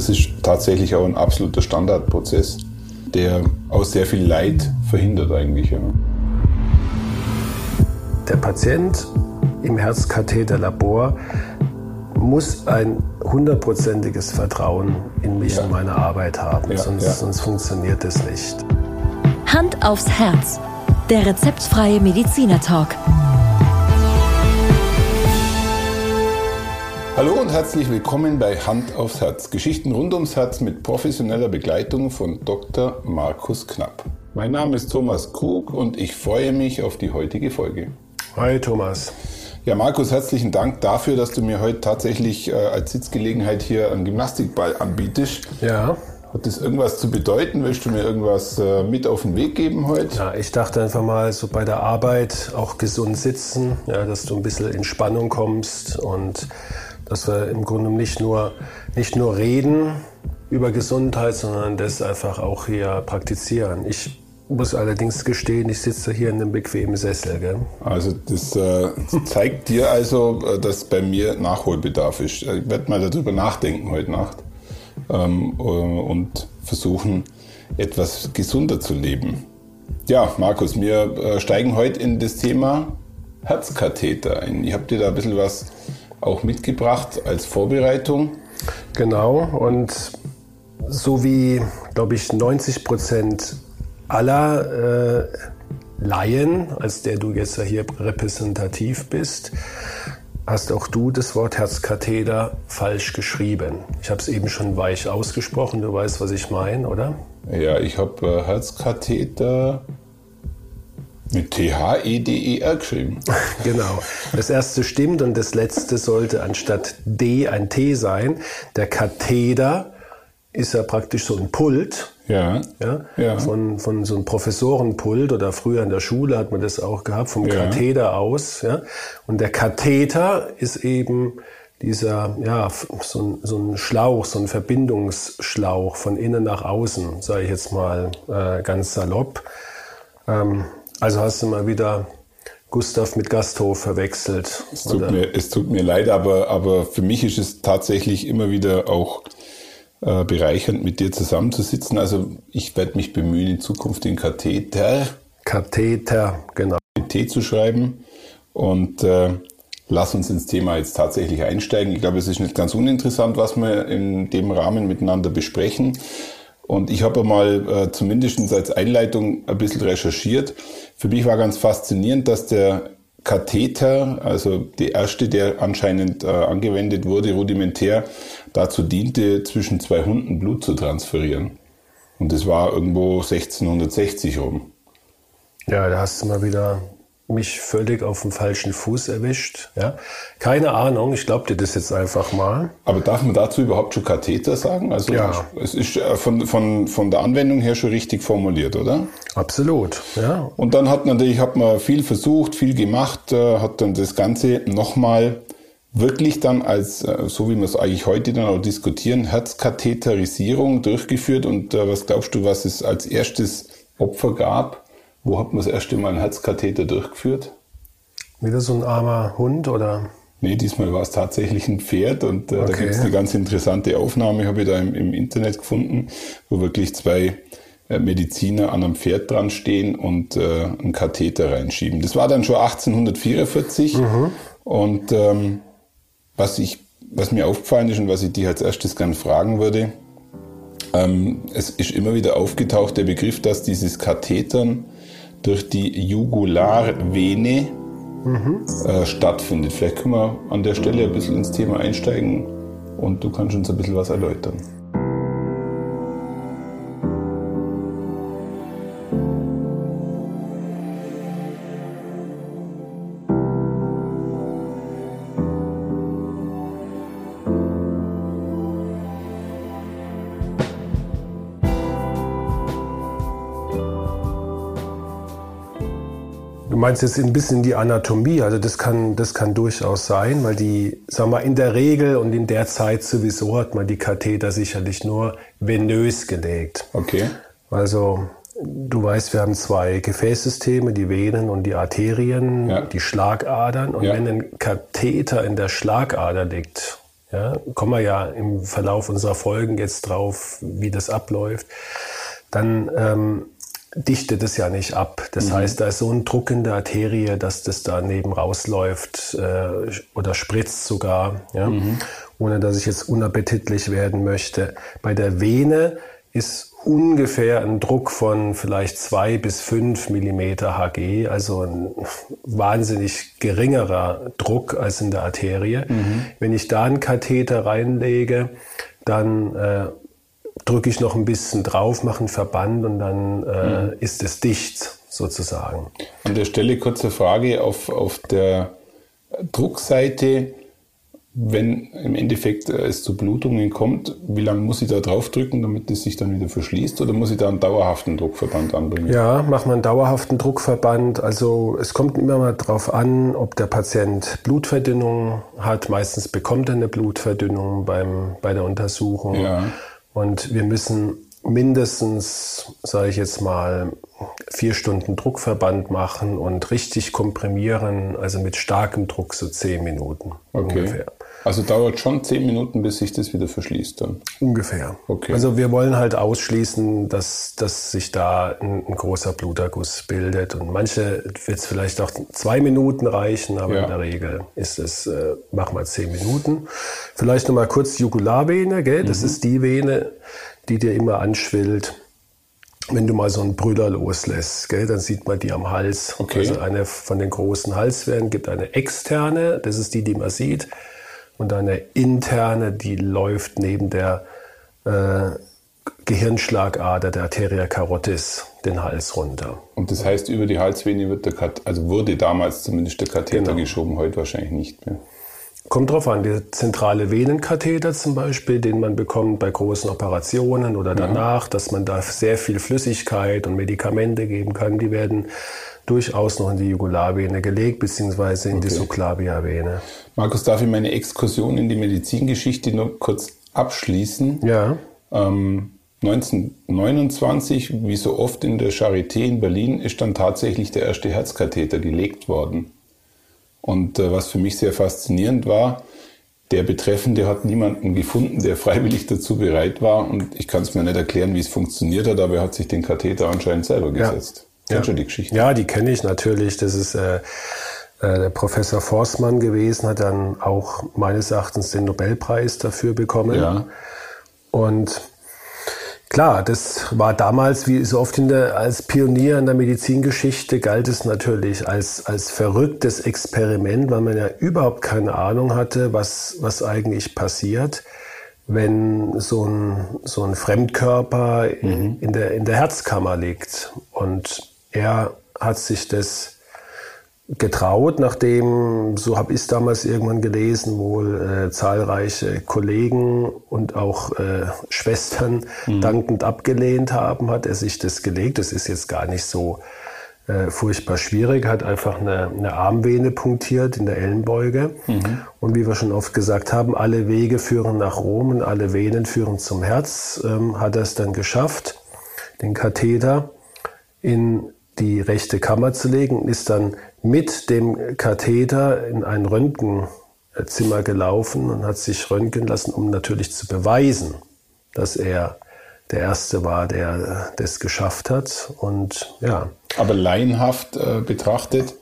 das ist tatsächlich auch ein absoluter Standardprozess, der auch sehr viel Leid verhindert eigentlich. Ja. Der Patient im Herzkatheterlabor muss ein hundertprozentiges Vertrauen in mich ja. und meine Arbeit haben, ja, sonst, ja. sonst funktioniert es nicht. Hand aufs Herz. Der rezeptfreie Mediziner Hallo und herzlich willkommen bei Hand aufs Herz. Geschichten rund ums Herz mit professioneller Begleitung von Dr. Markus Knapp. Mein Name ist Thomas Krug und ich freue mich auf die heutige Folge. Hi Thomas. Ja, Markus, herzlichen Dank dafür, dass du mir heute tatsächlich äh, als Sitzgelegenheit hier einen Gymnastikball anbietest. Ja. Hat das irgendwas zu bedeuten? Willst du mir irgendwas äh, mit auf den Weg geben heute? Ja, ich dachte einfach mal so bei der Arbeit auch gesund sitzen, ja, dass du ein bisschen in Spannung kommst und dass wir im Grunde nicht nur, nicht nur reden über Gesundheit, sondern das einfach auch hier praktizieren. Ich muss allerdings gestehen, ich sitze hier in einem bequemen Sessel. Gell? Also das äh, zeigt dir also, äh, dass bei mir Nachholbedarf ist. Ich werde mal darüber nachdenken heute Nacht ähm, äh, und versuchen, etwas gesunder zu leben. Ja, Markus, wir äh, steigen heute in das Thema Herzkatheter ein. Ich habe dir da ein bisschen was auch mitgebracht als Vorbereitung. Genau, und so wie, glaube ich, 90 Prozent aller äh, Laien, als der du jetzt hier repräsentativ bist, hast auch du das Wort Herzkatheter falsch geschrieben. Ich habe es eben schon weich ausgesprochen, du weißt, was ich meine, oder? Ja, ich habe äh, Herzkatheter mit T-H-E-D-E-R geschrieben. Genau. Das erste stimmt und das letzte sollte anstatt D ein T sein. Der Katheder ist ja praktisch so ein Pult. Ja. ja, ja. Von, von so einem Professorenpult oder früher in der Schule hat man das auch gehabt, vom ja. Katheder aus. Ja. Und der Katheter ist eben dieser, ja, so ein, so ein Schlauch, so ein Verbindungsschlauch von innen nach außen, sage ich jetzt mal äh, ganz salopp. Ähm, also hast du mal wieder Gustav mit Gasthof verwechselt. Es tut, mir, es tut mir leid, aber, aber für mich ist es tatsächlich immer wieder auch äh, bereichernd, mit dir zusammenzusitzen. Also ich werde mich bemühen, in Zukunft den Katheter, Katheter, genau, T zu schreiben. Und äh, lass uns ins Thema jetzt tatsächlich einsteigen. Ich glaube, es ist nicht ganz uninteressant, was wir in dem Rahmen miteinander besprechen. Und ich habe mal äh, zumindest als Einleitung ein bisschen recherchiert. Für mich war ganz faszinierend, dass der Katheter, also der erste, der anscheinend äh, angewendet wurde, rudimentär, dazu diente, zwischen zwei Hunden Blut zu transferieren. Und das war irgendwo 1660 rum. Ja, da hast du mal wieder mich völlig auf dem falschen Fuß erwischt. Ja? Keine Ahnung, ich glaube dir das jetzt einfach mal. Aber darf man dazu überhaupt schon Katheter sagen? Also ja. es ist äh, von, von, von der Anwendung her schon richtig formuliert, oder? Absolut, ja. Und dann hat natürlich hat man viel versucht, viel gemacht, äh, hat dann das Ganze nochmal wirklich dann als, äh, so wie wir es eigentlich heute dann auch diskutieren, Herzkatheterisierung durchgeführt. Und was glaubst du, was es als erstes Opfer gab? Wo hat man das erste Mal einen Herzkatheter durchgeführt? Wieder so ein armer Hund oder? Nee, diesmal war es tatsächlich ein Pferd und äh, okay. da gibt es eine ganz interessante Aufnahme, habe ich da im, im, Internet gefunden, wo wirklich zwei äh, Mediziner an einem Pferd dran stehen und äh, einen Katheter reinschieben. Das war dann schon 1844 mhm. und ähm, was ich, was mir aufgefallen ist und was ich dich als erstes gerne fragen würde, ähm, es ist immer wieder aufgetaucht der Begriff, dass dieses Kathetern durch die Jugularvene mhm. äh, stattfindet. Vielleicht können wir an der Stelle ein bisschen ins Thema einsteigen und du kannst uns ein bisschen was erläutern. Meinst jetzt ein bisschen die Anatomie, also das kann, das kann durchaus sein, weil die, sag mal, in der Regel und in der Zeit sowieso hat man die Katheter sicherlich nur venös gelegt. Okay. Also du weißt, wir haben zwei Gefäßsysteme, die Venen und die Arterien, ja. die Schlagadern. Und ja. wenn ein Katheter in der Schlagader liegt, ja, kommen wir ja im Verlauf unserer Folgen jetzt drauf, wie das abläuft, dann ähm, dichtet es ja nicht ab. Das mhm. heißt, da ist so ein Druck in der Arterie, dass das da neben rausläuft äh, oder spritzt sogar, ja? Mhm. ohne dass ich jetzt unappetitlich werden möchte. Bei der Vene ist ungefähr ein Druck von vielleicht zwei bis fünf Millimeter Hg, also ein wahnsinnig geringerer Druck als in der Arterie. Mhm. Wenn ich da einen Katheter reinlege, dann äh, drücke ich noch ein bisschen drauf, mache einen Verband und dann äh, mhm. ist es dicht sozusagen. An der Stelle kurze Frage auf, auf der Druckseite. Wenn im Endeffekt äh, es zu Blutungen kommt, wie lange muss ich da draufdrücken, damit es sich dann wieder verschließt? Oder muss ich da einen dauerhaften Druckverband anbringen? Ja, macht man einen dauerhaften Druckverband. Also es kommt immer mal darauf an, ob der Patient Blutverdünnung hat. Meistens bekommt er eine Blutverdünnung beim, bei der Untersuchung. Ja. Und wir müssen mindestens, sage ich jetzt mal, vier Stunden Druckverband machen und richtig komprimieren, also mit starkem Druck so zehn Minuten okay. ungefähr. Also dauert schon zehn Minuten, bis sich das wieder verschließt dann? Ungefähr. Okay. Also wir wollen halt ausschließen, dass, dass sich da ein, ein großer Bluterguss bildet. Und manche wird es vielleicht auch zwei Minuten reichen, aber ja. in der Regel ist es, äh, machen wir zehn Minuten. Vielleicht nochmal kurz Jugularvene, gell? Das mhm. ist die Vene, die dir immer anschwillt wenn du mal so einen Brüller loslässt, gell, dann sieht man die am Hals. Okay. Also eine von den großen Halswehren gibt eine externe, das ist die, die man sieht und eine interne, die läuft neben der äh, Gehirnschlagader der Arteria carotis den Hals runter. Und das heißt, über die Halsvene wird der Kat also wurde damals zumindest der Katheter genau. geschoben, heute wahrscheinlich nicht mehr. Kommt drauf an, der zentrale Venenkatheter zum Beispiel, den man bekommt bei großen Operationen oder danach, ja. dass man da sehr viel Flüssigkeit und Medikamente geben kann, die werden durchaus noch in die Jugularvene gelegt, beziehungsweise in okay. die Subclavia-Vene. Markus, darf ich meine Exkursion in die Medizingeschichte nur kurz abschließen? Ja. Ähm, 1929, wie so oft in der Charité in Berlin, ist dann tatsächlich der erste Herzkatheter gelegt worden. Und äh, was für mich sehr faszinierend war, der Betreffende hat niemanden gefunden, der freiwillig dazu bereit war. Und ich kann es mir nicht erklären, wie es funktioniert hat, aber er hat sich den Katheter anscheinend selber gesetzt. Ja. Kennst du die Geschichte? Ja, die kenne ich natürlich. Das ist äh, äh, der Professor Forstmann gewesen, hat dann auch meines Erachtens den Nobelpreis dafür bekommen. Ja. Und klar, das war damals, wie so oft in der, als Pionier in der Medizingeschichte, galt es natürlich als, als verrücktes Experiment, weil man ja überhaupt keine Ahnung hatte, was, was eigentlich passiert wenn so ein, so ein Fremdkörper mhm. in, der, in der Herzkammer liegt. Und er hat sich das getraut, nachdem, so habe ich es damals irgendwann gelesen, wohl äh, zahlreiche Kollegen und auch äh, Schwestern mhm. dankend abgelehnt haben, hat er sich das gelegt. Das ist jetzt gar nicht so äh, furchtbar schwierig, hat einfach eine, eine, Armvene punktiert in der Ellenbeuge. Mhm. Und wie wir schon oft gesagt haben, alle Wege führen nach Rom und alle Venen führen zum Herz. Ähm, hat er es dann geschafft, den Katheter in die rechte Kammer zu legen, ist dann mit dem Katheter in ein Röntgenzimmer gelaufen und hat sich röntgen lassen, um natürlich zu beweisen, dass er der Erste war, der das geschafft hat. Und ja. Aber laienhaft äh, betrachtet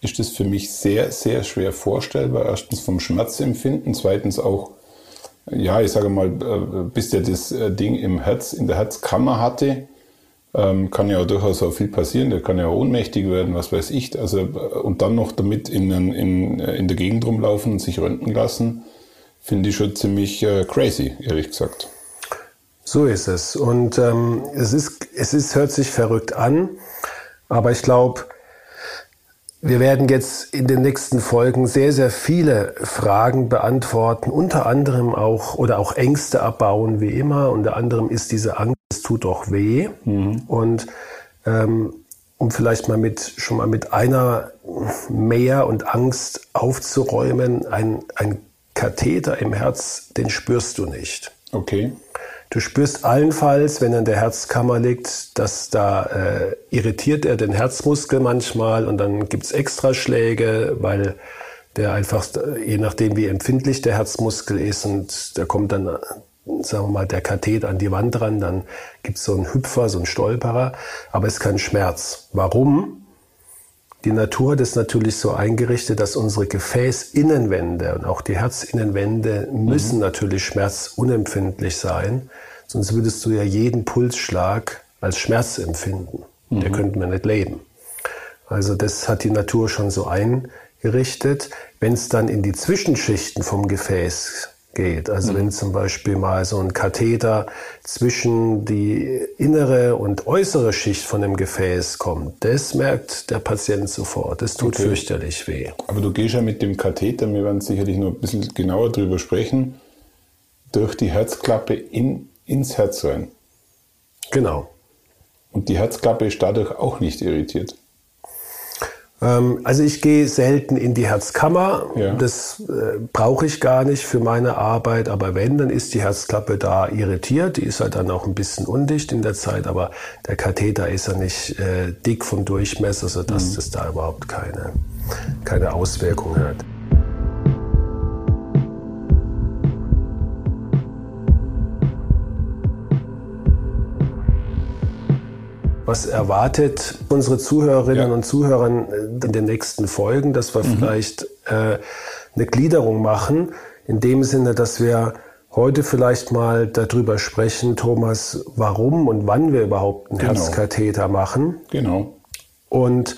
ist das für mich sehr, sehr schwer vorstellbar. Erstens vom Schmerzempfinden, zweitens auch, ja, ich sage mal, äh, bis der das äh, Ding im Herz, in der Herzkammer hatte, ähm, kann ja durchaus auch viel passieren. Der kann ja ohnmächtig werden, was weiß ich. Also, und dann noch damit in, in, in der Gegend rumlaufen und sich röntgen lassen, finde ich schon ziemlich äh, crazy, ehrlich gesagt. So ist es. Und ähm, es, ist, es ist, hört sich verrückt an, aber ich glaube, wir werden jetzt in den nächsten Folgen sehr, sehr viele Fragen beantworten, unter anderem auch oder auch Ängste abbauen, wie immer. Unter anderem ist diese Angst, es tut doch weh. Mhm. Und ähm, um vielleicht mal mit schon mal mit einer mehr und Angst aufzuräumen, ein, ein Katheter im Herz, den spürst du nicht. Okay. Du spürst allenfalls, wenn er in der Herzkammer liegt, dass da äh, irritiert er den Herzmuskel manchmal und dann gibt's Extraschläge, weil der einfach, je nachdem wie empfindlich der Herzmuskel ist und da kommt dann, sagen wir mal, der Katheter an die Wand ran, dann gibt es so einen Hüpfer, so einen Stolperer, aber es ist kein Schmerz. Warum? Die Natur hat es natürlich so eingerichtet, dass unsere Gefäßinnenwände und auch die Herzinnenwände müssen mhm. natürlich schmerzunempfindlich sein, sonst würdest du ja jeden Pulsschlag als Schmerz empfinden. Mhm. Der könnten wir nicht leben. Also das hat die Natur schon so eingerichtet. Wenn es dann in die Zwischenschichten vom Gefäß geht. Also mhm. wenn zum Beispiel mal so ein Katheter zwischen die innere und äußere Schicht von dem Gefäß kommt, das merkt der Patient sofort. Das tut okay. fürchterlich weh. Aber du gehst ja mit dem Katheter, wir werden sicherlich noch ein bisschen genauer drüber sprechen, durch die Herzklappe in, ins Herz rein. Genau. Und die Herzklappe ist dadurch auch nicht irritiert. Ähm, also ich gehe selten in die Herzkammer. Ja. Das äh, brauche ich gar nicht für meine Arbeit. Aber wenn, dann ist die Herzklappe da irritiert. Die ist halt dann auch ein bisschen undicht in der Zeit. Aber der Katheter ist ja nicht äh, dick vom Durchmesser, sodass mhm. das da überhaupt keine, keine Auswirkung hat. Was erwartet unsere Zuhörerinnen ja. und Zuhörer in den nächsten Folgen, dass wir mhm. vielleicht äh, eine Gliederung machen, in dem Sinne, dass wir heute vielleicht mal darüber sprechen, Thomas, warum und wann wir überhaupt einen genau. Herzkatheter machen. Genau. Und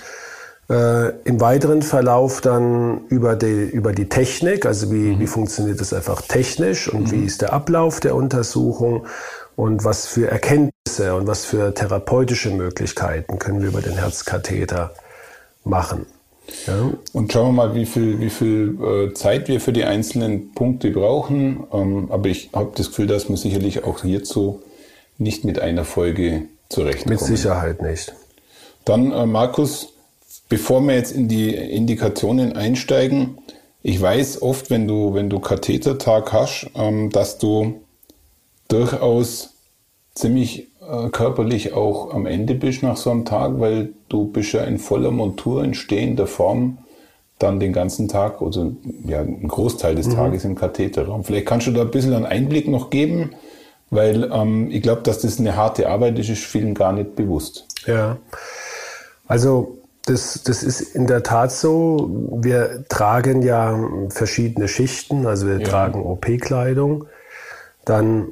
äh, im weiteren Verlauf dann über die, über die Technik, also wie, mhm. wie funktioniert das einfach technisch und mhm. wie ist der Ablauf der Untersuchung und was für Erkenntnisse und was für therapeutische Möglichkeiten können wir über den Herzkatheter machen. Ja. Und schauen wir mal, wie viel, wie viel äh, Zeit wir für die einzelnen Punkte brauchen. Ähm, aber ich habe das Gefühl, dass man sicherlich auch hierzu nicht mit einer Folge zurechtkommt. Mit Sicherheit nicht. Dann, äh, Markus, bevor wir jetzt in die Indikationen einsteigen, ich weiß oft, wenn du, wenn du Kathetertag hast, ähm, dass du durchaus ziemlich äh, körperlich auch am Ende bist nach so einem Tag, weil du bist ja in voller Montur, in stehender Form dann den ganzen Tag oder ja, einen Großteil des mhm. Tages im Katheterraum. Vielleicht kannst du da ein bisschen einen Einblick noch geben, weil ähm, ich glaube, dass das eine harte Arbeit ist, ist vielen gar nicht bewusst. Ja, also das, das ist in der Tat so. Wir tragen ja verschiedene Schichten, also wir ja. tragen OP-Kleidung. Dann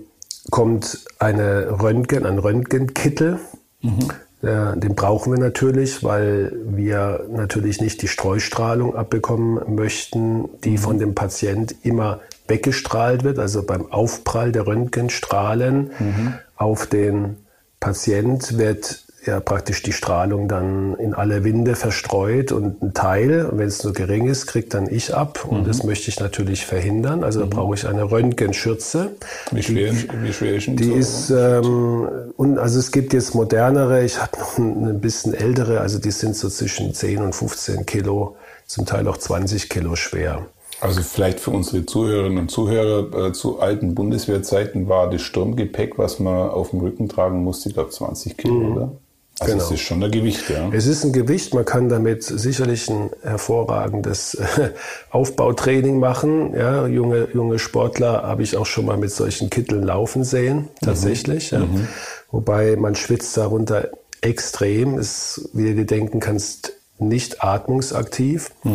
kommt eine Röntgen, ein Röntgenkittel. Mhm. Den brauchen wir natürlich, weil wir natürlich nicht die Streustrahlung abbekommen möchten, die mhm. von dem Patient immer weggestrahlt wird, also beim Aufprall der Röntgenstrahlen mhm. auf den Patient wird ja praktisch die Strahlung dann in alle Winde verstreut und ein Teil, wenn es nur gering ist, kriegt dann ich ab und mhm. das möchte ich natürlich verhindern. Also da mhm. brauche ich eine Röntgenschürze. Wie schwer, die, wie schwer ist Die so? ist, ähm, und also es gibt jetzt modernere, ich habe noch ein bisschen ältere, also die sind so zwischen 10 und 15 Kilo, zum Teil auch 20 Kilo schwer. Also vielleicht für unsere Zuhörerinnen und Zuhörer, äh, zu alten Bundeswehrzeiten war das Sturmgepäck, was man auf dem Rücken tragen musste, ich glaube 20 Kilo, mhm. oder? Also genau. es ist schon ein Gewicht, ja. Es ist ein Gewicht. Man kann damit sicherlich ein hervorragendes äh, Aufbautraining machen. Ja, junge, junge Sportler habe ich auch schon mal mit solchen Kitteln laufen sehen, tatsächlich. Mhm. Ja. Mhm. Wobei man schwitzt darunter extrem. Ist, wie du dir denken kannst, nicht atmungsaktiv. Mhm.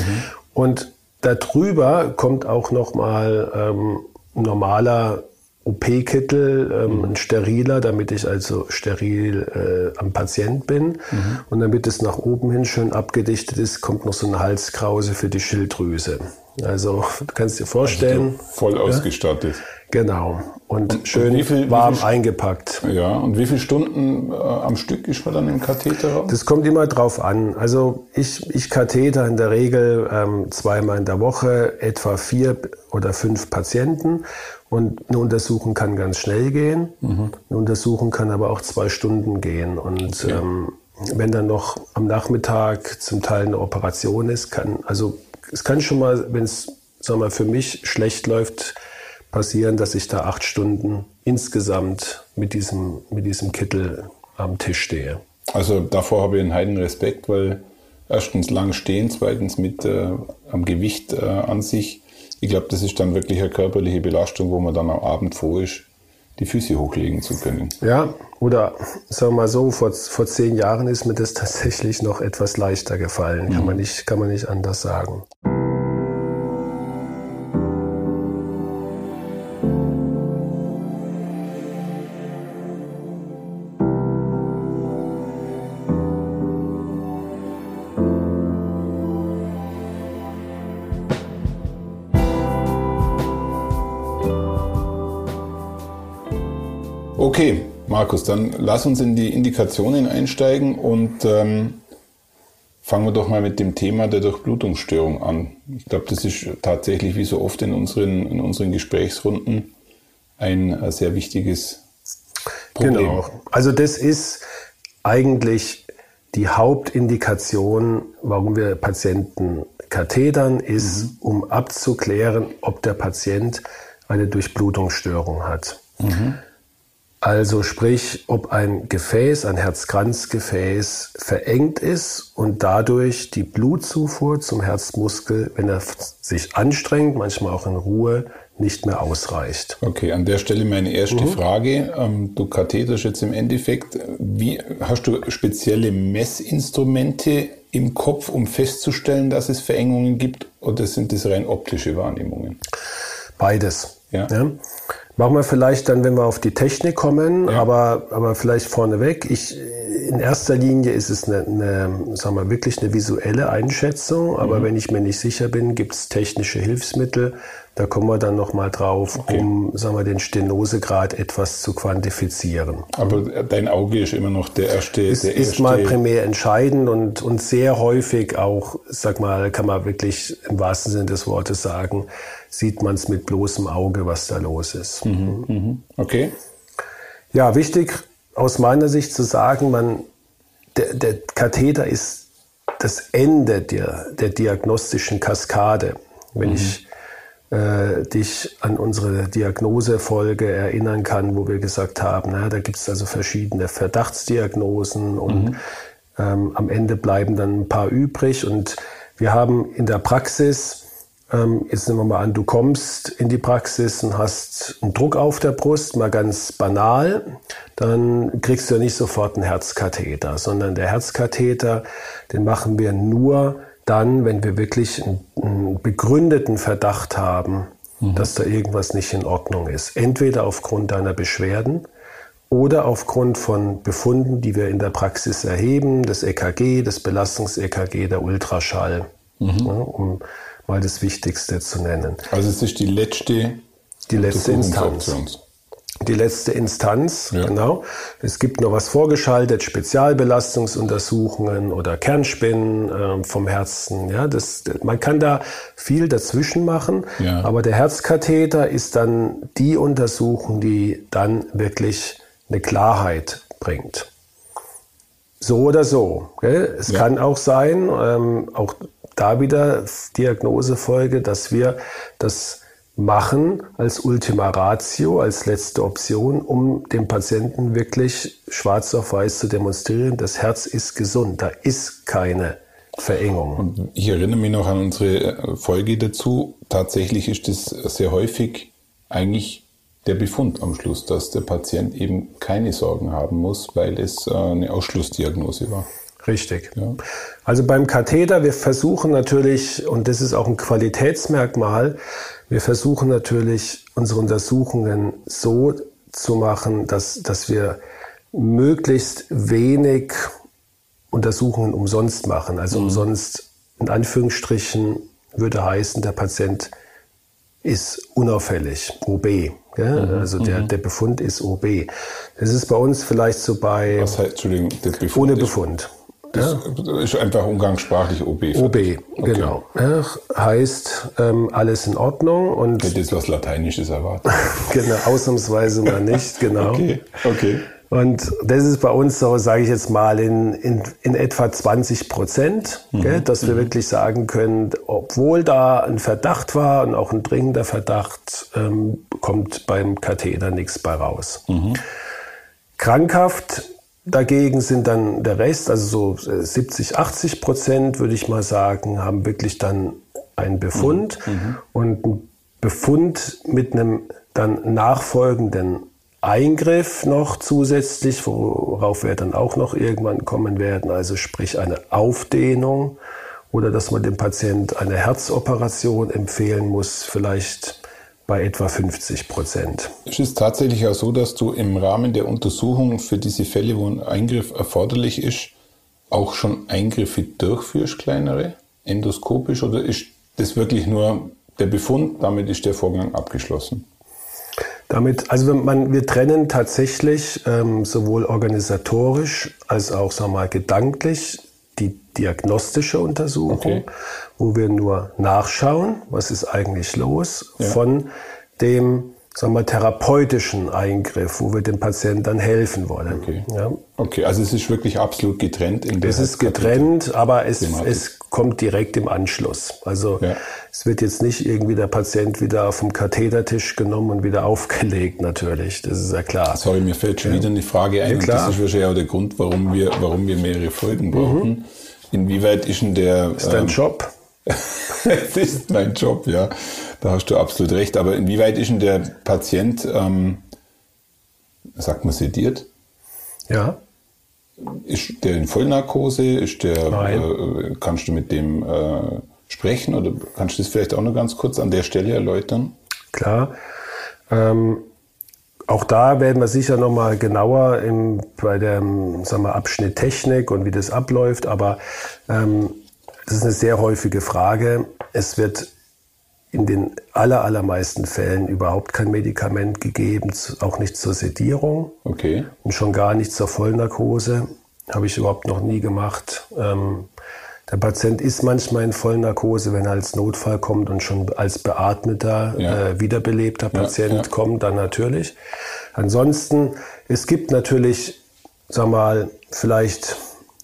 Und darüber kommt auch noch mal ähm, normaler OP-Kittel, ähm, ein steriler, damit ich also steril äh, am Patient bin. Mhm. Und damit es nach oben hin schön abgedichtet ist, kommt noch so eine Halskrause für die Schilddrüse. Also du kannst dir vorstellen. Also voll ausgestattet. Genau. Und, und schön und viel, warm viel, eingepackt. Ja, und wie viele Stunden äh, am Stück ist man dann im Katheter? Das kommt immer drauf an. Also ich, ich katheter in der Regel ähm, zweimal in der Woche etwa vier oder fünf Patienten. Und eine Untersuchung kann ganz schnell gehen. Mhm. Eine Untersuchung kann aber auch zwei Stunden gehen. Und okay. ähm, wenn dann noch am Nachmittag zum Teil eine Operation ist, kann, also es kann schon mal, wenn es, sagen wir, für mich schlecht läuft, passieren, dass ich da acht Stunden insgesamt mit diesem, mit diesem Kittel am Tisch stehe. Also davor habe ich einen heiden Respekt, weil erstens lang stehen, zweitens mit äh, am Gewicht äh, an sich. Ich glaube, das ist dann wirklich eine körperliche Belastung, wo man dann am Abend froh ist, die Füße hochlegen zu können. Ja, oder sagen wir mal so, vor, vor zehn Jahren ist mir das tatsächlich noch etwas leichter gefallen. Mhm. Kann, man nicht, kann man nicht anders sagen. Okay, Markus, dann lass uns in die Indikationen einsteigen und ähm, fangen wir doch mal mit dem Thema der Durchblutungsstörung an. Ich glaube, das ist tatsächlich wie so oft in unseren, in unseren Gesprächsrunden ein äh, sehr wichtiges Problem. Genau. Also das ist eigentlich die Hauptindikation, warum wir Patienten kathetern, ist, mhm. um abzuklären, ob der Patient eine Durchblutungsstörung hat. Mhm. Also sprich, ob ein Gefäß, ein Herzkranzgefäß verengt ist und dadurch die Blutzufuhr zum Herzmuskel, wenn er sich anstrengt, manchmal auch in Ruhe, nicht mehr ausreicht. Okay, an der Stelle meine erste mhm. Frage. Ähm, du katheterst jetzt im Endeffekt. Wie hast du spezielle Messinstrumente im Kopf, um festzustellen, dass es Verengungen gibt, oder sind das rein optische Wahrnehmungen? Beides. Ja. ja. Machen wir vielleicht dann, wenn wir auf die Technik kommen, ja. aber, aber vielleicht vorneweg. Ich, in erster Linie ist es eine, eine sagen wir, wirklich eine visuelle Einschätzung, aber mhm. wenn ich mir nicht sicher bin, gibt es technische Hilfsmittel. Da kommen wir dann nochmal drauf, okay. um sagen wir, den Stenosegrad etwas zu quantifizieren. Aber dein Auge ist immer noch der erste. Es der ist erste mal primär entscheidend und, und sehr häufig auch, sag mal, kann man wirklich im wahrsten Sinne des Wortes sagen, sieht man es mit bloßem Auge, was da los ist. Mhm, mhm. Okay. Ja, wichtig aus meiner Sicht zu sagen, man, der, der Katheter ist das Ende der, der diagnostischen Kaskade. Wenn mhm. ich äh, dich an unsere Diagnosefolge erinnern kann, wo wir gesagt haben, na, da gibt es also verschiedene Verdachtsdiagnosen und mhm. ähm, am Ende bleiben dann ein paar übrig. Und wir haben in der Praxis ähm, jetzt nehmen wir mal an, du kommst in die Praxis und hast einen Druck auf der Brust, mal ganz banal, dann kriegst du ja nicht sofort einen Herzkatheter, sondern der Herzkatheter, den machen wir nur dann, wenn wir wirklich einen, begründeten Verdacht haben, mhm. dass da irgendwas nicht in Ordnung ist. Entweder aufgrund deiner Beschwerden oder aufgrund von Befunden, die wir in der Praxis erheben, das EKG, das Belastungs-EKG, der Ultraschall. Mhm. Ja, um mal das Wichtigste zu nennen. Also es ist die letzte, die letzte Instanz. Die letzte Instanz, ja. genau. Es gibt noch was vorgeschaltet, Spezialbelastungsuntersuchungen oder Kernspinnen äh, vom Herzen. Ja, das, man kann da viel dazwischen machen, ja. aber der Herzkatheter ist dann die Untersuchung, die dann wirklich eine Klarheit bringt. So oder so. Gell? Es ja. kann auch sein, ähm, auch da wieder Diagnosefolge, dass wir das machen als Ultima Ratio, als letzte Option, um dem Patienten wirklich schwarz auf weiß zu demonstrieren, das Herz ist gesund, da ist keine Verengung. Und ich erinnere mich noch an unsere Folge dazu. Tatsächlich ist es sehr häufig eigentlich der Befund am Schluss, dass der Patient eben keine Sorgen haben muss, weil es äh, eine Ausschlussdiagnose war. Richtig. Ja. Also beim Katheter, wir versuchen natürlich, und das ist auch ein Qualitätsmerkmal, wir versuchen natürlich unsere Untersuchungen so zu machen, dass, dass wir möglichst wenig Untersuchungen umsonst machen. Also mhm. umsonst in Anführungsstrichen würde heißen, der Patient ist unauffällig, OB. Ja? Mhm. Also der, mhm. der Befund ist OB. Das ist bei uns vielleicht so bei... Was heißt, Entschuldigung, Befund ohne Befund. Das ja. ist einfach umgangssprachlich OB. OB, okay. genau. Ja, heißt ähm, alles in Ordnung und. Hätte jetzt was Lateinisches erwartet. genau, ausnahmsweise mal nicht, genau. Okay, okay. Und das ist bei uns so, sage ich jetzt mal, in, in, in etwa 20 Prozent, mhm. gell, dass wir mhm. wirklich sagen können, obwohl da ein Verdacht war und auch ein dringender Verdacht, ähm, kommt beim Katheter nichts bei raus. Mhm. Krankhaft Dagegen sind dann der Rest, also so 70, äh, 80 Prozent, würde ich mal sagen, haben wirklich dann einen Befund mhm. mhm. und ein Befund mit einem dann nachfolgenden Eingriff noch zusätzlich, worauf wir dann auch noch irgendwann kommen werden, also sprich eine Aufdehnung oder dass man dem Patient eine Herzoperation empfehlen muss, vielleicht bei etwa 50 Prozent. Es ist tatsächlich auch so, dass du im Rahmen der Untersuchung für diese Fälle, wo ein Eingriff erforderlich ist, auch schon Eingriffe durchführst, kleinere, endoskopisch, oder ist das wirklich nur der Befund, damit ist der Vorgang abgeschlossen? Damit, also man, wir trennen tatsächlich ähm, sowohl organisatorisch als auch sagen wir mal, gedanklich die diagnostische Untersuchung, okay. wo wir nur nachschauen, was ist eigentlich los, ja. von dem sagen wir, therapeutischen Eingriff, wo wir dem Patienten dann helfen wollen. Okay, ja. okay also es ist wirklich absolut getrennt. In der es ist getrennt, aber es, es kommt direkt im Anschluss. Also ja. es wird jetzt nicht irgendwie der Patient wieder dem Kathetertisch genommen und wieder aufgelegt, natürlich. Das ist ja klar. Sorry, mir fällt schon ja. wieder eine Frage ein. Ja, klar. das ist wahrscheinlich auch der Grund, warum wir, warum wir mehrere Folgen brauchen. Mhm. Inwieweit ist denn der... Ist dein ähm, Job? es ist mein Job, ja. Da hast du absolut recht. Aber inwieweit ist denn der Patient, ähm, sagt man, sediert? Ja. Ist der in Vollnarkose? Ist der, äh, kannst du mit dem äh, sprechen oder kannst du das vielleicht auch noch ganz kurz an der Stelle erläutern? Klar. Ähm, auch da werden wir sicher noch mal genauer im, bei dem sagen wir, Abschnitt Technik und wie das abläuft. Aber ähm, das ist eine sehr häufige Frage. Es wird in den aller, allermeisten Fällen überhaupt kein Medikament gegeben, auch nicht zur Sedierung. Okay. Und schon gar nicht zur Vollnarkose. Habe ich überhaupt noch nie gemacht. Ähm, der Patient ist manchmal in Vollnarkose, wenn er als Notfall kommt und schon als beatmeter, ja. äh, wiederbelebter Patient ja, ja. kommt, dann natürlich. Ansonsten, es gibt natürlich, sag mal, vielleicht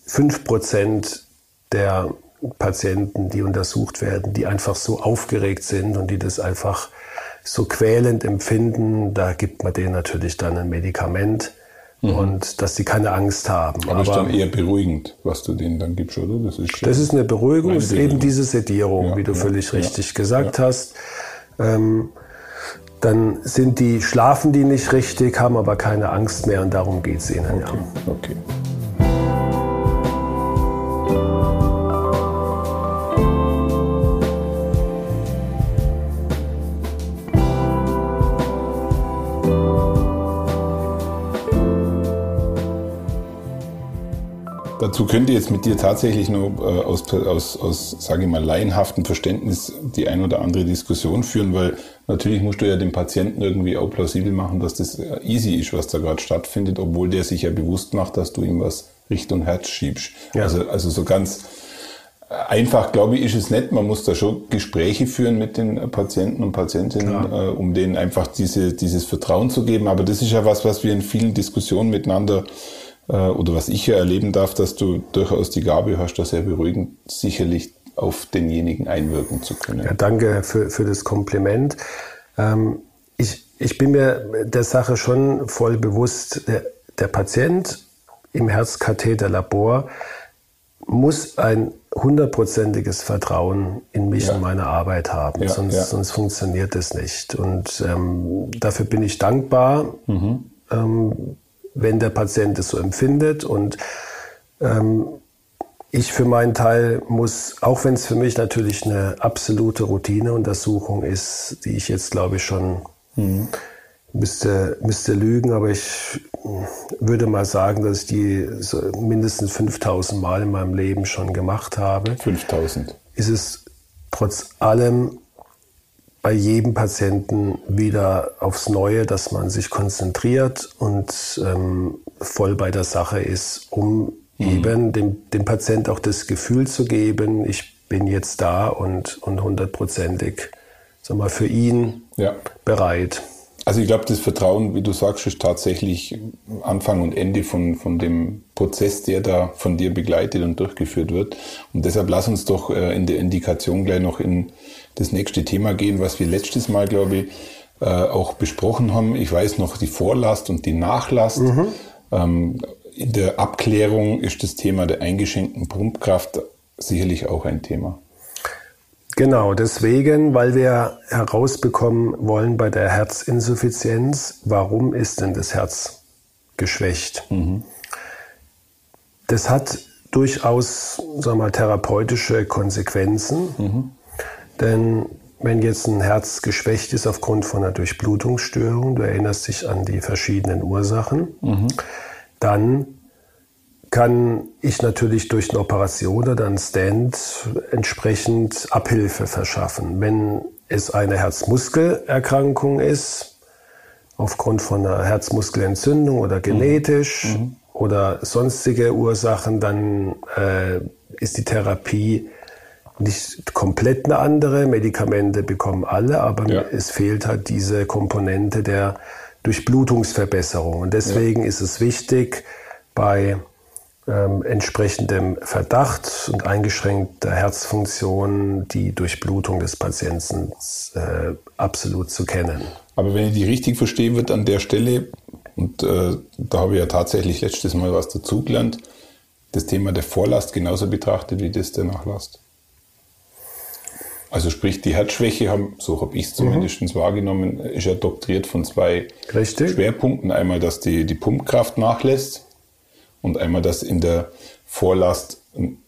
fünf Prozent der Patienten, die untersucht werden, die einfach so aufgeregt sind und die das einfach so quälend empfinden, da gibt man denen natürlich dann ein Medikament mhm. und dass sie keine Angst haben. Aber, Aber ist dann eher beruhigend, was du denen dann gibst, oder? Das ist, das ist eine Beruhigung, das ist eben diese Sedierung, ja, wie du ja, völlig ja, richtig gesagt hast. Ähm, dann sind die, schlafen die nicht richtig, haben aber keine Angst mehr und darum geht es ihnen. Okay. Ja. okay. Dazu könnte jetzt mit dir tatsächlich nur äh, aus, aus, aus sage ich mal, laienhaftem Verständnis die ein oder andere Diskussion führen, weil natürlich musst du ja dem Patienten irgendwie auch plausibel machen, dass das äh, easy ist, was da gerade stattfindet, obwohl der sich ja bewusst macht, dass du ihm was Richtung Herz schiebst. Ja. Also, also so ganz einfach, glaube ich, ist es nicht. Man muss da schon Gespräche führen mit den Patienten und Patientinnen, äh, um denen einfach diese, dieses Vertrauen zu geben. Aber das ist ja was, was wir in vielen Diskussionen miteinander oder was ich ja erleben darf, dass du durchaus die Gabe hast, da sehr beruhigend sicherlich auf denjenigen einwirken zu können. Ja, danke für, für das Kompliment. Ähm, ich, ich bin mir der Sache schon voll bewusst, der, der Patient im Herzkatheterlabor muss ein hundertprozentiges Vertrauen in mich ja. und meine Arbeit haben, ja, sonst, ja. sonst funktioniert es nicht. Und ähm, dafür bin ich dankbar. Mhm. Ähm, wenn der Patient es so empfindet. Und ähm, ich für meinen Teil muss, auch wenn es für mich natürlich eine absolute Routineuntersuchung ist, die ich jetzt glaube ich schon mhm. müsste, müsste lügen, aber ich würde mal sagen, dass ich die so mindestens 5000 Mal in meinem Leben schon gemacht habe. 5000. Ist es trotz allem bei jedem Patienten wieder aufs Neue, dass man sich konzentriert und ähm, voll bei der Sache ist, um mhm. eben dem, dem Patient auch das Gefühl zu geben, ich bin jetzt da und, und hundertprozentig sag mal, für ihn ja. bereit. Also ich glaube, das Vertrauen, wie du sagst, ist tatsächlich Anfang und Ende von, von dem Prozess, der da von dir begleitet und durchgeführt wird. Und deshalb lass uns doch äh, in der Indikation gleich noch in das nächste Thema gehen, was wir letztes Mal, glaube ich, äh, auch besprochen haben. Ich weiß noch die Vorlast und die Nachlast. Mhm. Ähm, in der Abklärung ist das Thema der eingeschenkten Pumpkraft sicherlich auch ein Thema. Genau, deswegen, weil wir herausbekommen wollen bei der Herzinsuffizienz, warum ist denn das Herz geschwächt? Mhm. Das hat durchaus sagen wir mal, therapeutische Konsequenzen, mhm. Denn wenn jetzt ein Herz geschwächt ist aufgrund von einer Durchblutungsstörung, du erinnerst dich an die verschiedenen Ursachen, mhm. dann kann ich natürlich durch eine Operation oder einen Stand entsprechend Abhilfe verschaffen. Wenn es eine Herzmuskelerkrankung ist, aufgrund von einer Herzmuskelentzündung oder genetisch mhm. mhm. oder sonstige Ursachen, dann äh, ist die Therapie nicht komplett eine andere. Medikamente bekommen alle, aber ja. es fehlt halt diese Komponente der Durchblutungsverbesserung. Und deswegen ja. ist es wichtig, bei ähm, entsprechendem Verdacht und eingeschränkter Herzfunktion die Durchblutung des Patienten äh, absolut zu kennen. Aber wenn ich die richtig verstehe, wird an der Stelle, und äh, da habe ich ja tatsächlich letztes Mal was dazugelernt, das Thema der Vorlast genauso betrachtet wie das der Nachlast. Also sprich, die Herzschwäche haben, so habe ich es zumindest mhm. wahrgenommen, ist ja doktriert von zwei Richtig. Schwerpunkten. Einmal, dass die, die Pumpkraft nachlässt und einmal, dass in der Vorlast,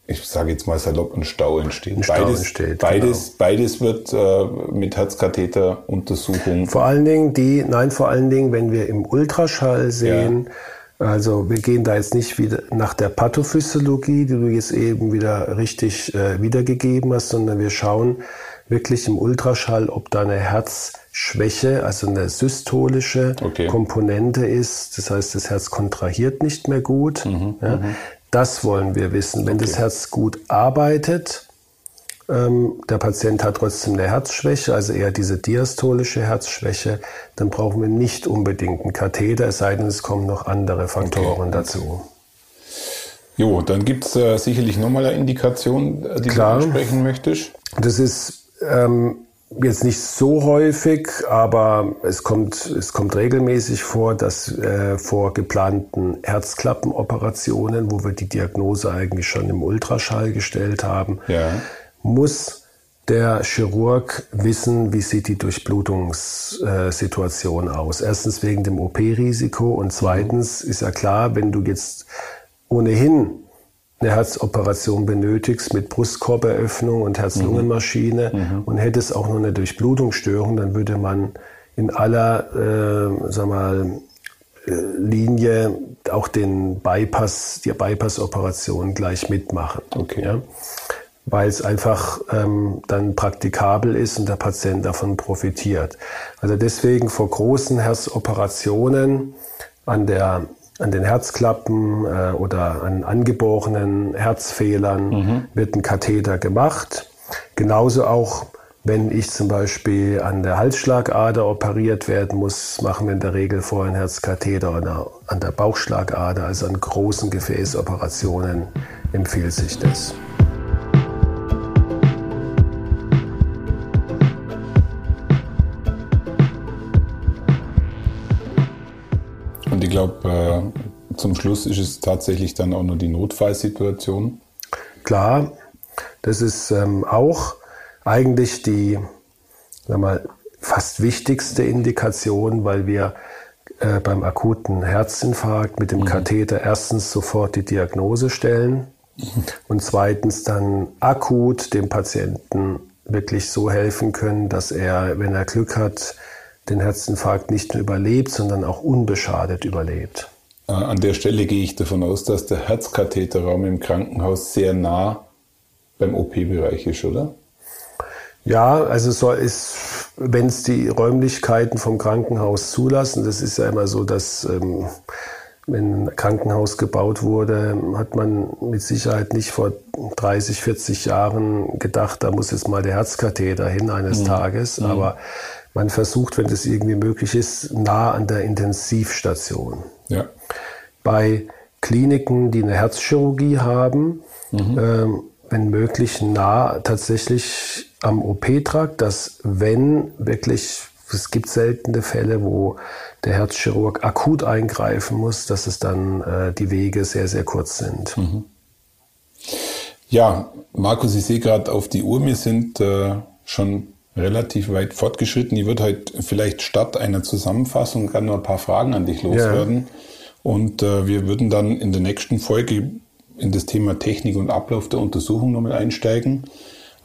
ich sage jetzt mal salopp, ein Stau entsteht. Ein Stau beides, entsteht, beides, genau. beides wird äh, mit Herzkatheteruntersuchung. Vor allen Dingen die, nein, vor allen Dingen, wenn wir im Ultraschall sehen, ja. Also wir gehen da jetzt nicht wieder nach der Pathophysiologie, die du jetzt eben wieder richtig äh, wiedergegeben hast, sondern wir schauen wirklich im Ultraschall, ob da eine Herzschwäche, also eine systolische okay. Komponente ist. Das heißt, das Herz kontrahiert nicht mehr gut. Mhm, ja. Mhm. Das wollen wir wissen. Wenn okay. das Herz gut arbeitet, der Patient hat trotzdem eine Herzschwäche, also eher diese diastolische Herzschwäche, dann brauchen wir nicht unbedingt einen Katheter, es sei denn, es kommen noch andere Faktoren okay. dazu. Jo, dann gibt es äh, sicherlich nochmal eine Indikation, äh, die Klar. du ansprechen möchtest. Das ist ähm, jetzt nicht so häufig, aber es kommt, es kommt regelmäßig vor, dass äh, vor geplanten Herzklappenoperationen, wo wir die Diagnose eigentlich schon im Ultraschall gestellt haben, ja muss der Chirurg wissen, wie sieht die Durchblutungssituation aus. Erstens wegen dem OP-Risiko und zweitens ist ja klar, wenn du jetzt ohnehin eine Herzoperation benötigst mit Brustkorberöffnung und Herz-Lungen-Maschine mhm. mhm. und hättest auch noch eine Durchblutungsstörung, dann würde man in aller, äh, sag mal, äh, Linie auch den Bypass, die Bypass-Operation gleich mitmachen. Okay. Ja? Weil es einfach ähm, dann praktikabel ist und der Patient davon profitiert. Also deswegen vor großen Herzoperationen an der an den Herzklappen äh, oder an angeborenen Herzfehlern mhm. wird ein Katheter gemacht. Genauso auch, wenn ich zum Beispiel an der Halsschlagader operiert werden muss, machen wir in der Regel vorher einen Herzkatheter oder an der Bauchschlagader, also an großen Gefäßoperationen empfiehlt sich das. Ich glaube, äh, zum Schluss ist es tatsächlich dann auch nur die Notfallsituation. Klar, das ist ähm, auch eigentlich die sag mal, fast wichtigste Indikation, weil wir äh, beim akuten Herzinfarkt mit dem mhm. Katheter erstens sofort die Diagnose stellen mhm. und zweitens dann akut dem Patienten wirklich so helfen können, dass er, wenn er Glück hat, den Herzinfarkt nicht nur überlebt, sondern auch unbeschadet überlebt. Äh, an der Stelle gehe ich davon aus, dass der Herzkatheterraum im Krankenhaus sehr nah beim OP-Bereich ist, oder? Ja, also so ist, wenn es die Räumlichkeiten vom Krankenhaus zulassen, das ist ja immer so, dass ähm, wenn ein Krankenhaus gebaut wurde, hat man mit Sicherheit nicht vor 30, 40 Jahren gedacht, da muss jetzt mal der Herzkatheter hin eines mhm. Tages. Mhm. Aber man versucht, wenn das irgendwie möglich ist, nah an der Intensivstation. Ja. Bei Kliniken, die eine Herzchirurgie haben, mhm. ähm, wenn möglich nah tatsächlich am OP-Trakt, dass wenn wirklich, es gibt seltene Fälle, wo der Herzchirurg akut eingreifen muss, dass es dann äh, die Wege sehr, sehr kurz sind. Mhm. Ja, Markus, ich sehe gerade auf die Uhr, wir sind äh, schon relativ weit fortgeschritten. Ich würde heute vielleicht statt einer Zusammenfassung gerne noch ein paar Fragen an dich loswerden. Ja. Und äh, wir würden dann in der nächsten Folge in das Thema Technik und Ablauf der Untersuchung nochmal einsteigen.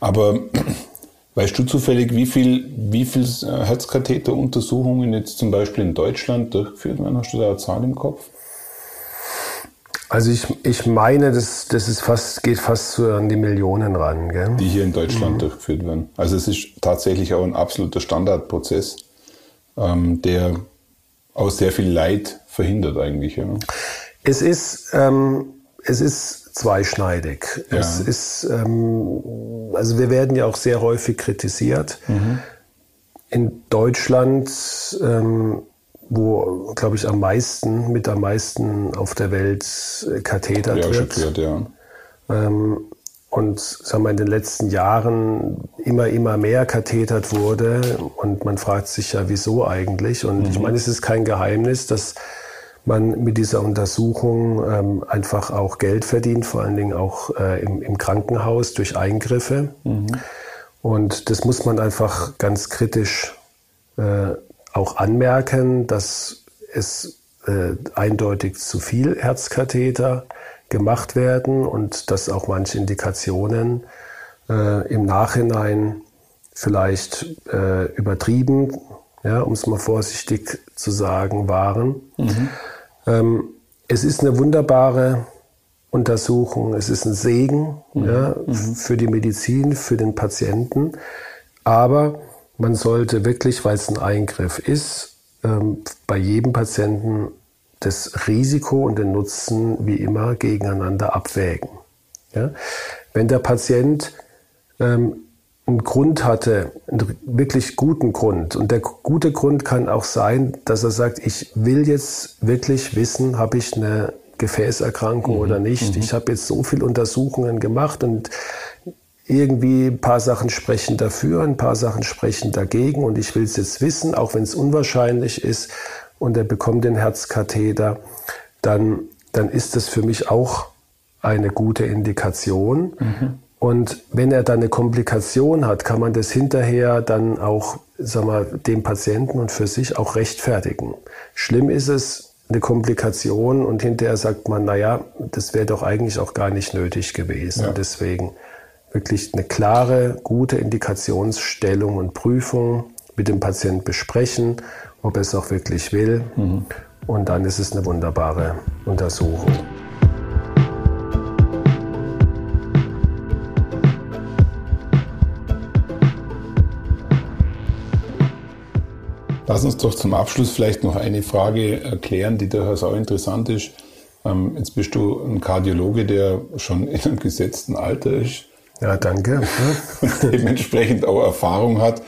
Aber weißt du zufällig, wie viel, wie viel äh, Herzkatheteruntersuchungen jetzt zum Beispiel in Deutschland durchgeführt werden? Hast du da eine Zahl im Kopf? Also ich, ich meine, das, das ist fast, geht fast so an die Millionen ran. Gell? Die hier in Deutschland mhm. durchgeführt werden. Also es ist tatsächlich auch ein absoluter Standardprozess, ähm, der auch sehr viel Leid verhindert eigentlich. Ja. Es ist, ähm, es ist zweischneidig. Ja. Es ist, ähm, also wir werden ja auch sehr häufig kritisiert. Mhm. In Deutschland ähm, wo, glaube ich, am meisten, mit am meisten auf der Welt äh, Katheter ja, wird. Wird, ja. Ähm, und sagen wir, in den letzten Jahren immer, immer mehr kathetert wurde. Und man fragt sich ja, wieso eigentlich? Und mhm. ich meine, es ist kein Geheimnis, dass man mit dieser Untersuchung ähm, einfach auch Geld verdient, vor allen Dingen auch äh, im, im, Krankenhaus durch Eingriffe. Mhm. Und das muss man einfach ganz kritisch äh, auch anmerken, dass es äh, eindeutig zu viel Herzkatheter gemacht werden und dass auch manche Indikationen äh, im Nachhinein vielleicht äh, übertrieben, ja, um es mal vorsichtig zu sagen, waren. Mhm. Ähm, es ist eine wunderbare Untersuchung, es ist ein Segen mhm. Ja, mhm. für die Medizin, für den Patienten, aber man sollte wirklich, weil es ein Eingriff ist, ähm, bei jedem Patienten das Risiko und den Nutzen wie immer gegeneinander abwägen. Ja? Wenn der Patient ähm, einen Grund hatte, einen wirklich guten Grund, und der gute Grund kann auch sein, dass er sagt, ich will jetzt wirklich wissen, habe ich eine Gefäßerkrankung mhm. oder nicht. Mhm. Ich habe jetzt so viele Untersuchungen gemacht und irgendwie ein paar Sachen sprechen dafür, ein paar Sachen sprechen dagegen und ich will es jetzt wissen, auch wenn es unwahrscheinlich ist und er bekommt den Herzkatheter, dann, dann ist das für mich auch eine gute Indikation. Mhm. Und wenn er dann eine Komplikation hat, kann man das hinterher dann auch sag mal, dem Patienten und für sich auch rechtfertigen. Schlimm ist es, eine Komplikation und hinterher sagt man, naja, das wäre doch eigentlich auch gar nicht nötig gewesen. Ja. Deswegen wirklich eine klare, gute Indikationsstellung und Prüfung mit dem Patienten besprechen, ob er es auch wirklich will. Mhm. Und dann ist es eine wunderbare Untersuchung. Lass uns doch zum Abschluss vielleicht noch eine Frage erklären, die durchaus auch interessant ist. Ähm, jetzt bist du ein Kardiologe, der schon in einem gesetzten Alter ist. Ja, danke. Und dementsprechend auch Erfahrung hat.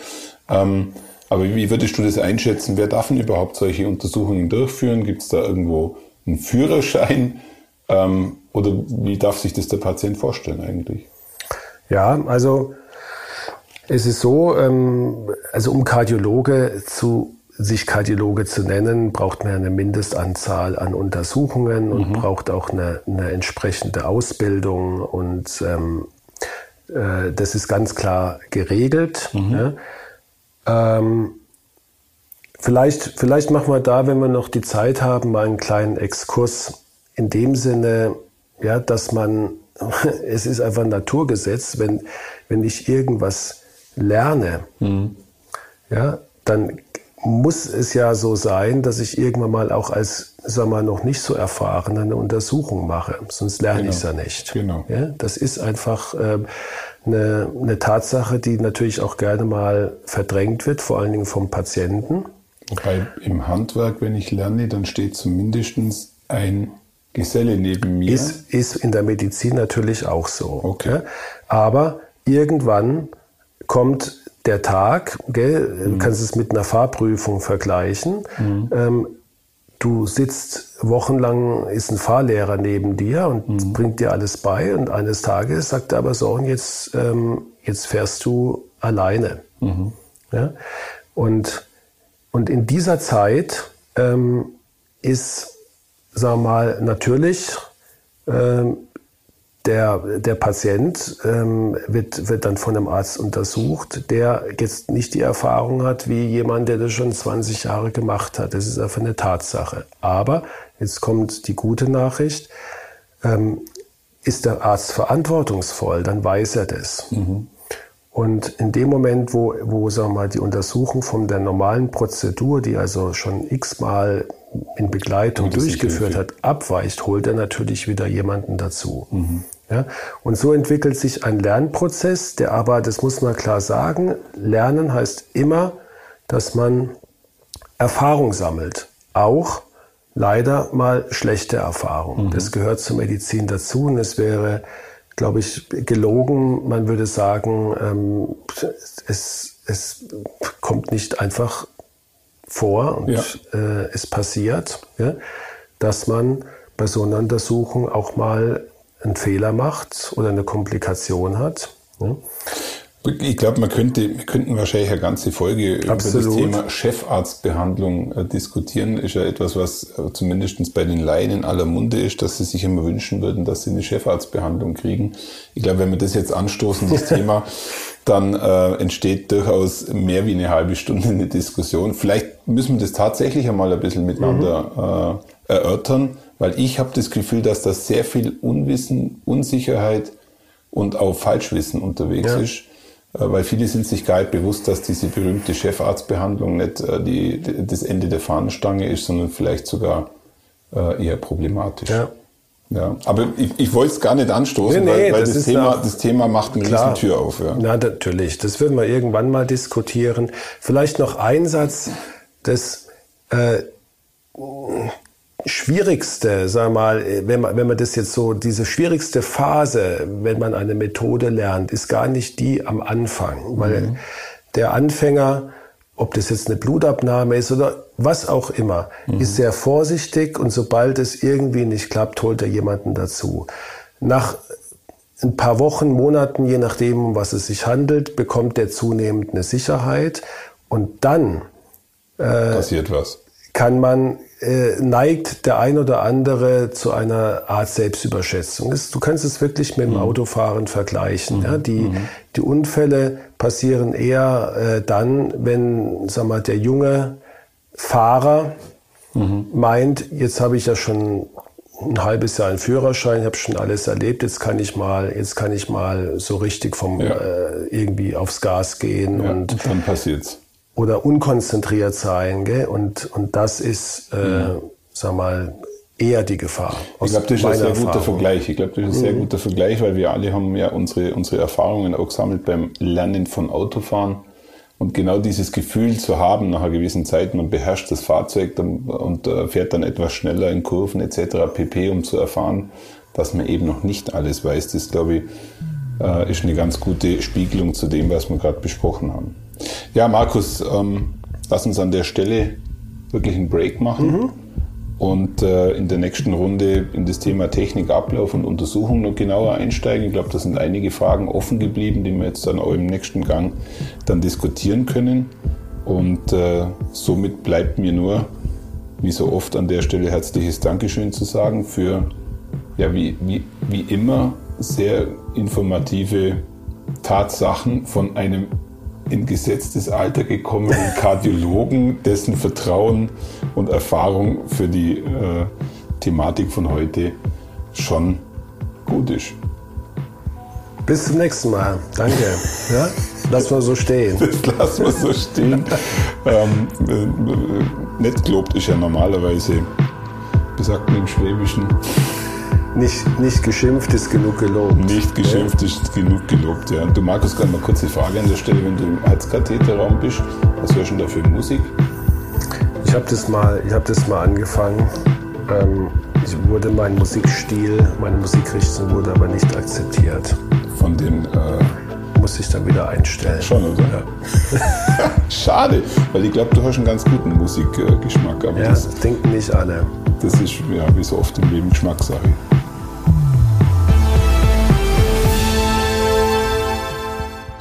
Ähm, aber wie würdest du das einschätzen? Wer darf denn überhaupt solche Untersuchungen durchführen? Gibt es da irgendwo einen Führerschein? Ähm, oder wie darf sich das der Patient vorstellen eigentlich? Ja, also es ist so, ähm, also um Kardiologe zu sich Kardiologe zu nennen, braucht man eine Mindestanzahl an Untersuchungen und mhm. braucht auch eine, eine, entsprechende Ausbildung und ähm, äh, das ist ganz klar geregelt. Mhm. Ne? Ähm, vielleicht, vielleicht machen wir da, wenn wir noch die Zeit haben, mal einen kleinen Exkurs in dem Sinne, ja, dass man, es ist einfach ein Naturgesetz, wenn, wenn ich irgendwas lerne, mhm. ja, dann muss es ja so sein, dass ich irgendwann mal auch als, sag mal, noch nicht so erfahren eine Untersuchung mache. Sonst lerne genau. ich es ja nicht. Genau. Ja, das ist einfach äh, eine, eine Tatsache, die natürlich auch gerne mal verdrängt wird, vor allen Dingen vom Patienten. Wobei im Handwerk, wenn ich lerne, dann steht zumindest ein Geselle neben mir. Ist, ist in der Medizin natürlich auch so. Okay. Ja? Aber irgendwann kommt der Tag, gell, mhm. du kannst es mit einer Fahrprüfung vergleichen. Mhm. Ähm, du sitzt wochenlang, ist ein Fahrlehrer neben dir und mhm. bringt dir alles bei und eines Tages sagt er aber so, und jetzt, ähm, jetzt fährst du alleine. Mhm. Ja? Und, und in dieser Zeit ähm, ist, sag mal, natürlich ähm, der, der Patient ähm, wird, wird dann von einem Arzt untersucht, der jetzt nicht die Erfahrung hat wie jemand, der das schon 20 Jahre gemacht hat. Das ist einfach eine Tatsache. Aber jetzt kommt die gute Nachricht. Ähm, ist der Arzt verantwortungsvoll, dann weiß er das. Mhm. Und in dem Moment, wo, wo sagen wir mal, die Untersuchung von der normalen Prozedur, die also schon x-mal in Begleitung durchgeführt hat, abweicht, holt er natürlich wieder jemanden dazu. Mhm. Ja? Und so entwickelt sich ein Lernprozess, der aber, das muss man klar sagen, Lernen heißt immer, dass man Erfahrung sammelt. Auch leider mal schlechte Erfahrungen. Mhm. Das gehört zur Medizin dazu und es wäre glaube ich, gelogen. Man würde sagen, ähm, es, es kommt nicht einfach vor und ja. äh, es passiert, ja, dass man bei so einer Untersuchung auch mal einen Fehler macht oder eine Komplikation hat. Ja. Ich glaube, man könnte, wir könnten wahrscheinlich eine ganze Folge Absolut. über das Thema Chefarztbehandlung äh, diskutieren. Ist ja etwas, was äh, zumindest bei den Laien in aller Munde ist, dass sie sich immer wünschen würden, dass sie eine Chefarztbehandlung kriegen. Ich glaube, wenn wir das jetzt anstoßen, das Thema, dann äh, entsteht durchaus mehr wie eine halbe Stunde eine Diskussion. Vielleicht müssen wir das tatsächlich einmal ein bisschen miteinander mhm. äh, erörtern, weil ich habe das Gefühl, dass da sehr viel Unwissen, Unsicherheit und auch Falschwissen unterwegs ja. ist äh, weil viele sind sich gar nicht bewusst, dass diese berühmte Chefarztbehandlung nicht äh, die, das Ende der Fahnenstange ist, sondern vielleicht sogar äh, eher problematisch. Ja. Ja, aber ich, ich wollte es gar nicht anstoßen, nee, nee, weil, weil das, das Thema, das Thema macht eine klar, Tür auf. Ja. Na, natürlich. Das würden wir irgendwann mal diskutieren. Vielleicht noch ein Satz, das äh, schwierigste, sag mal, wenn man, wenn man das jetzt so, diese schwierigste Phase, wenn man eine Methode lernt, ist gar nicht die am Anfang, weil mhm. der Anfänger, ob das jetzt eine Blutabnahme ist oder was auch immer, mhm. ist sehr vorsichtig und sobald es irgendwie nicht klappt, holt er jemanden dazu. Nach ein paar Wochen, Monaten, je nachdem, um was es sich handelt, bekommt er zunehmend eine Sicherheit und dann äh, passiert was. Kann man äh, neigt der ein oder andere zu einer Art Selbstüberschätzung. Du kannst es wirklich mit dem mhm. Autofahren vergleichen. Mhm. Ja? Die, mhm. die Unfälle passieren eher äh, dann, wenn sag mal, der junge Fahrer mhm. meint, jetzt habe ich ja schon ein halbes Jahr einen Führerschein, ich habe schon alles erlebt, jetzt kann ich mal, jetzt kann ich mal so richtig vom ja. äh, irgendwie aufs Gas gehen ja, und, und dann passiert's oder unkonzentriert sein. Gell? Und, und das ist, äh, mhm. sag mal, eher die Gefahr. Ich glaube, das ist ein sehr Erfahrung. guter Vergleich. Ich glaube, das ist ein sehr mhm. guter Vergleich, weil wir alle haben ja unsere, unsere Erfahrungen auch gesammelt beim Lernen von Autofahren. Und genau dieses Gefühl zu haben nach einer gewissen Zeit, man beherrscht das Fahrzeug und, und äh, fährt dann etwas schneller in Kurven etc. pp, um zu erfahren, dass man eben noch nicht alles weiß, das glaube ich, äh, ist eine ganz gute Spiegelung zu dem, was wir gerade besprochen haben. Ja, Markus, ähm, lass uns an der Stelle wirklich einen Break machen mhm. und äh, in der nächsten Runde in das Thema Technik, Ablauf und Untersuchung noch genauer einsteigen. Ich glaube, da sind einige Fragen offen geblieben, die wir jetzt dann auch im nächsten Gang dann diskutieren können. Und äh, somit bleibt mir nur, wie so oft an der Stelle, herzliches Dankeschön zu sagen für, ja, wie, wie, wie immer, sehr informative Tatsachen von einem in gesetztes Alter gekommenen Kardiologen, dessen Vertrauen und Erfahrung für die äh, Thematik von heute schon gut ist. Bis zum nächsten Mal. Danke. Ja? Lass mal so stehen. Das lassen wir so stehen. ähm, äh, nett gelobt ist ja normalerweise, wie sagt man im Schwäbischen? Nicht, nicht geschimpft ist genug gelobt. Nicht geschimpft ja. ist genug gelobt, ja. Du Markus, gerade mal kurze Frage an der Stelle, wenn du im Herzkatheterraum bist, was hörst du denn da für Musik? Ich habe das, mal, hab das mal angefangen. Ähm, ich wurde mein Musikstil, meine Musikrichtung wurde aber nicht akzeptiert. Von den äh muss ich dann wieder einstellen. Schon, oder? Ja. Schade, weil ich glaube, du hast einen ganz guten Musikgeschmack. Aber ja, das denken nicht alle. Das ist ja wie so oft im Leben Geschmackssache.